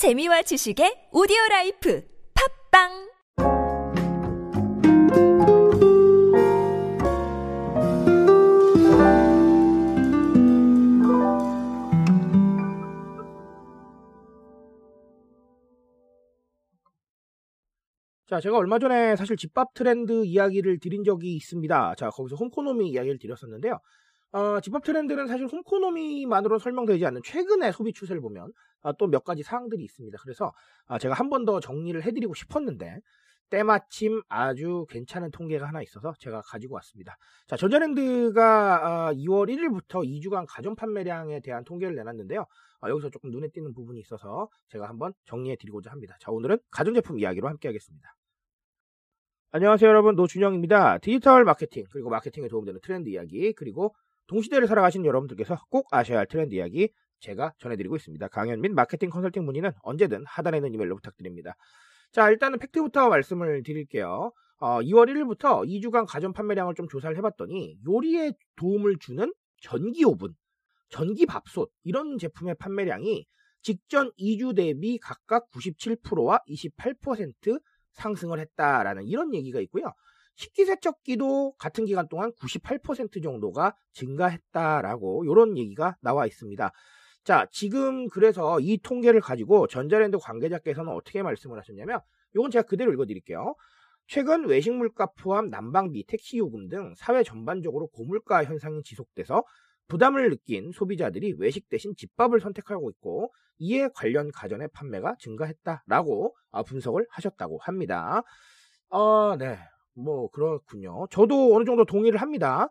재미와 지식의 오디오 라이프 팟빵 자, 제가 얼마 전에 사실 집밥 트렌드 이야기를 드린 적이 있습니다. 자, 거기서 홈코노미 이야기를 드렸었는데요. 어, 집밥 트렌드는 사실 홈코노미만으로 설명되지 않는 최근의 소비 추세를 보면 아, 또몇 가지 사항들이 있습니다. 그래서 아, 제가 한 번 더 정리를 해드리고 싶었는데 때마침 아주 괜찮은 통계가 하나 있어서 제가 가지고 왔습니다. 자, 전자랜드가 아, 2월 1일부터 2주간 가전 판매량에 대한 통계를 내놨는데요. 아, 여기서 조금 눈에 띄는 부분이 있어서 제가 한번 정리해 드리고자 합니다. 자, 오늘은 가전제품 이야기로 함께 하겠습니다. 안녕하세요 여러분 노준영입니다. 디지털 마케팅 그리고 마케팅에 도움되는 트렌드 이야기 그리고 동시대를 살아가신 여러분들께서 꼭 아셔야 할 트렌드 이야기 제가 전해드리고 있습니다. 강연 및 마케팅 컨설팅 문의는 언제든 하단에 있는 이메일로 부탁드립니다. 자 일단은 팩트부터 말씀을 드릴게요. 어, 2월 1일부터 2주간 가전 판매량을 좀 조사를 해봤더니 요리에 도움을 주는 전기 오븐, 전기 밥솥 이런 제품의 판매량이 직전 2주 대비 각각 97%와 28% 상승을 했다라는 이런 얘기가 있고요. 식기세척기도 같은 기간 동안 98% 정도가 증가했다라고 이런 얘기가 나와 있습니다. 자, 지금 그래서 이 통계를 가지고 전자랜드 관계자께서는 어떻게 말씀을 하셨냐면 이건 제가 그대로 읽어드릴게요. 최근 외식 물가 포함 난방비, 택시 요금 등 사회 전반적으로 고물가 현상이 지속돼서 부담을 느낀 소비자들이 외식 대신 집밥을 선택하고 있고 이에 관련 가전의 판매가 증가했다라고 아, 분석을 하셨다고 합니다. 어, 네. 뭐 그렇군요. 저도 어느 정도 동의를 합니다.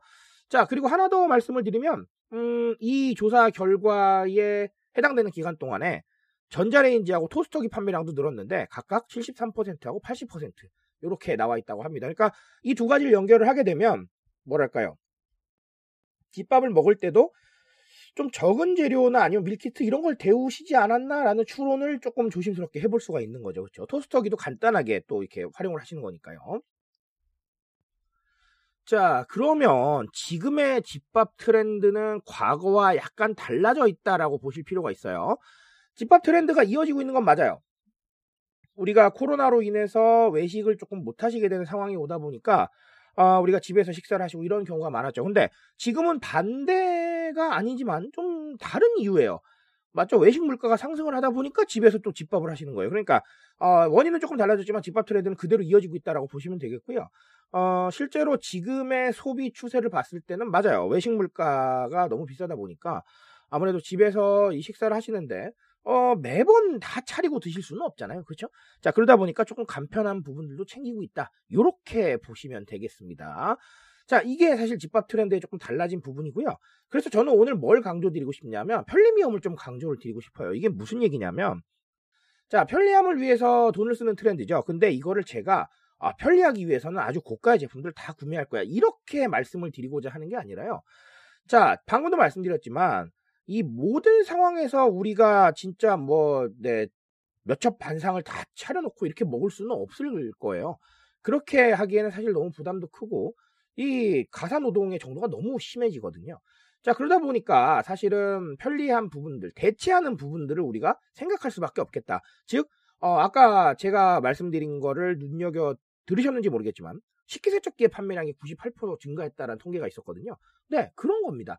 자, 그리고 하나 더 말씀을 드리면 음, 이 조사 결과에 해당되는 기간 동안에 전자레인지하고 토스터기 판매량도 늘었는데 각각 73%하고 80% 이렇게 나와 있다고 합니다. 그러니까 이 두 가지를 연결을 하게 되면 뭐랄까요? 집밥을 먹을 때도 좀 적은 재료나 아니면 밀키트 이런 걸 데우시지 않았나라는 추론을 조금 조심스럽게 해볼 수가 있는 거죠. 그렇죠? 토스터기도 간단하게 또 이렇게 활용을 하시는 거니까요. 자, 그러면 지금의 집밥 트렌드는 과거와 약간 달라져 있다라고 보실 필요가 있어요. 집밥 트렌드가 이어지고 있는 건 맞아요. 우리가 코로나로 인해서 외식을 조금 못 하시게 되는 상황이 오다 보니까 어, 우리가 집에서 식사를 하시고 이런 경우가 많았죠. 근데 지금은 반대가 아니지만 좀 다른 이유예요. 맞죠? 외식 물가가 상승을 하다 보니까 집에서 또 집밥을 하시는 거예요. 그러니까 어, 원인은 조금 달라졌지만 집밥 트렌드는 그대로 이어지고 있다라고 보시면 되겠고요. 어, 실제로 지금의 소비 추세를 봤을 때는 맞아요. 외식 물가가 너무 비싸다 보니까 아무래도 집에서 이 식사를 하시는데 어, 매번 다 차리고 드실 수는 없잖아요. 그렇죠? 자, 그러다 보니까 조금 간편한 부분들도 챙기고 있다. 이렇게 보시면 되겠습니다. 자, 이게 사실 집밥 트렌드에 조금 달라진 부분이고요. 그래서 저는 오늘 뭘 강조드리고 싶냐면 편리미엄을 좀 강조를 드리고 싶어요. 이게 무슨 얘기냐면 자, 편리함을 위해서 돈을 쓰는 트렌드죠. 근데 이거를 제가 아, 편리하기 위해서는 아주 고가의 제품들 다 구매할 거야. 이렇게 말씀을 드리고자 하는 게 아니라요. 자, 방금도 말씀드렸지만 이 모든 상황에서 우리가 진짜 뭐, 네, 몇첩 반상을 다 차려놓고 이렇게 먹을 수는 없을 거예요. 그렇게 하기에는 사실 너무 부담도 크고, 이 가사 노동의 정도가 너무 심해지거든요. 자, 그러다 보니까 사실은 편리한 부분들, 대체하는 부분들을 우리가 생각할 수밖에 없겠다. 즉, 어, 아까 제가 말씀드린 거를 눈여겨 들으셨는지 모르겠지만, 식기세척기의 판매량이 98% 증가했다는 통계가 있었거든요. 네, 그런 겁니다.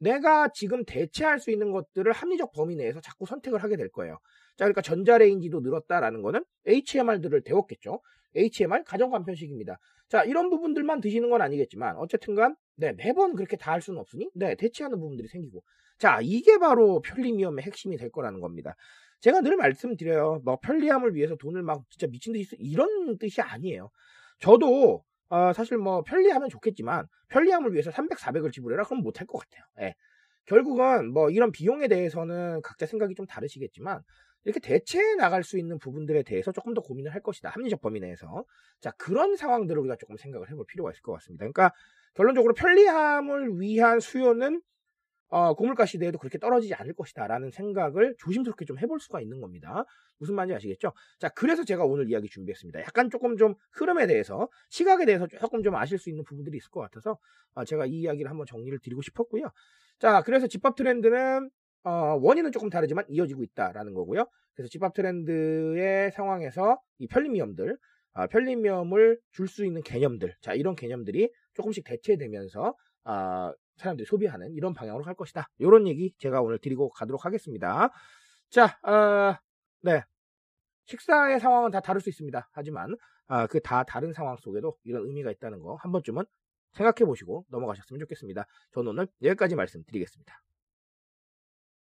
내가 지금 대체할 수 있는 것들을 합리적 범위 내에서 자꾸 선택을 하게 될 거예요. 자, 그러니까 전자레인지도 늘었다라는 거는 HMR들을 데웠겠죠. HMR 가정 간편식입니다. 자, 이런 부분들만 드시는 건 아니겠지만 어쨌든간 네, 매번 그렇게 다 할 수는 없으니 네, 대체하는 부분들이 생기고. 자, 이게 바로 편리미엄의 핵심이 될 거라는 겁니다. 제가 늘 말씀드려요. 뭐 편리함을 위해서 돈을 막 진짜 미친 듯이 쓰 이런 뜻이 아니에요. 저도 어, 사실 뭐 편리하면 좋겠지만 편리함을 위해서 300, 400을 지불해라 그럼 못할 것 같아요. 예. 결국은 뭐 이런 비용에 대해서는 각자 생각이 좀 다르시겠지만 이렇게 대체해 나갈 수 있는 부분들에 대해서 조금 더 고민을 할 것이다. 합리적 범위 내에서. 자, 그런 상황들을 우리가 조금 생각을 해볼 필요가 있을 것 같습니다. 그러니까 결론적으로 편리함을 위한 수요는 어, 고물가 시대에도 그렇게 떨어지지 않을 것이다 라는 생각을 조심스럽게 좀 해볼 수가 있는 겁니다. 무슨 말인지 아시겠죠? 자, 그래서 제가 오늘 이야기 준비했습니다. 약간 조금 좀 흐름에 대해서, 시각에 대해서 조금 좀 아실 수 있는 부분들이 있을 것 같아서 어, 제가 이 이야기를 한번 정리를 드리고 싶었고요. 자, 그래서 집밥 트렌드는 어, 원인은 조금 다르지만 이어지고 있다라는 거고요. 그래서 집합 트렌드의 상황에서 이 편립 위험들, 아, 편립 위험을 줄 수 있는 개념들, 자 이런 개념들이 조금씩 대체되면서 아, 사람들이 소비하는 이런 방향으로 갈 것이다. 이런 얘기 제가 오늘 드리고 가도록 하겠습니다. 자, 어, 네. 식사의 상황은 다 다를 수 있습니다. 하지만 아, 그 다 다른 상황 속에도 이런 의미가 있다는 거 한 번쯤은 생각해 보시고 넘어가셨으면 좋겠습니다. 저는 오늘 여기까지 말씀드리겠습니다.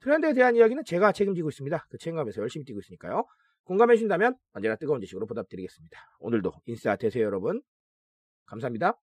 트렌드에 대한 이야기는 제가 책임지고 있습니다. 그 책임감에서 열심히 뛰고 있으니까요. 공감해 주신다면 언제나 뜨거운 지식으로 보답드리겠습니다. 오늘도 인싸 되세요 여러분. 감사합니다.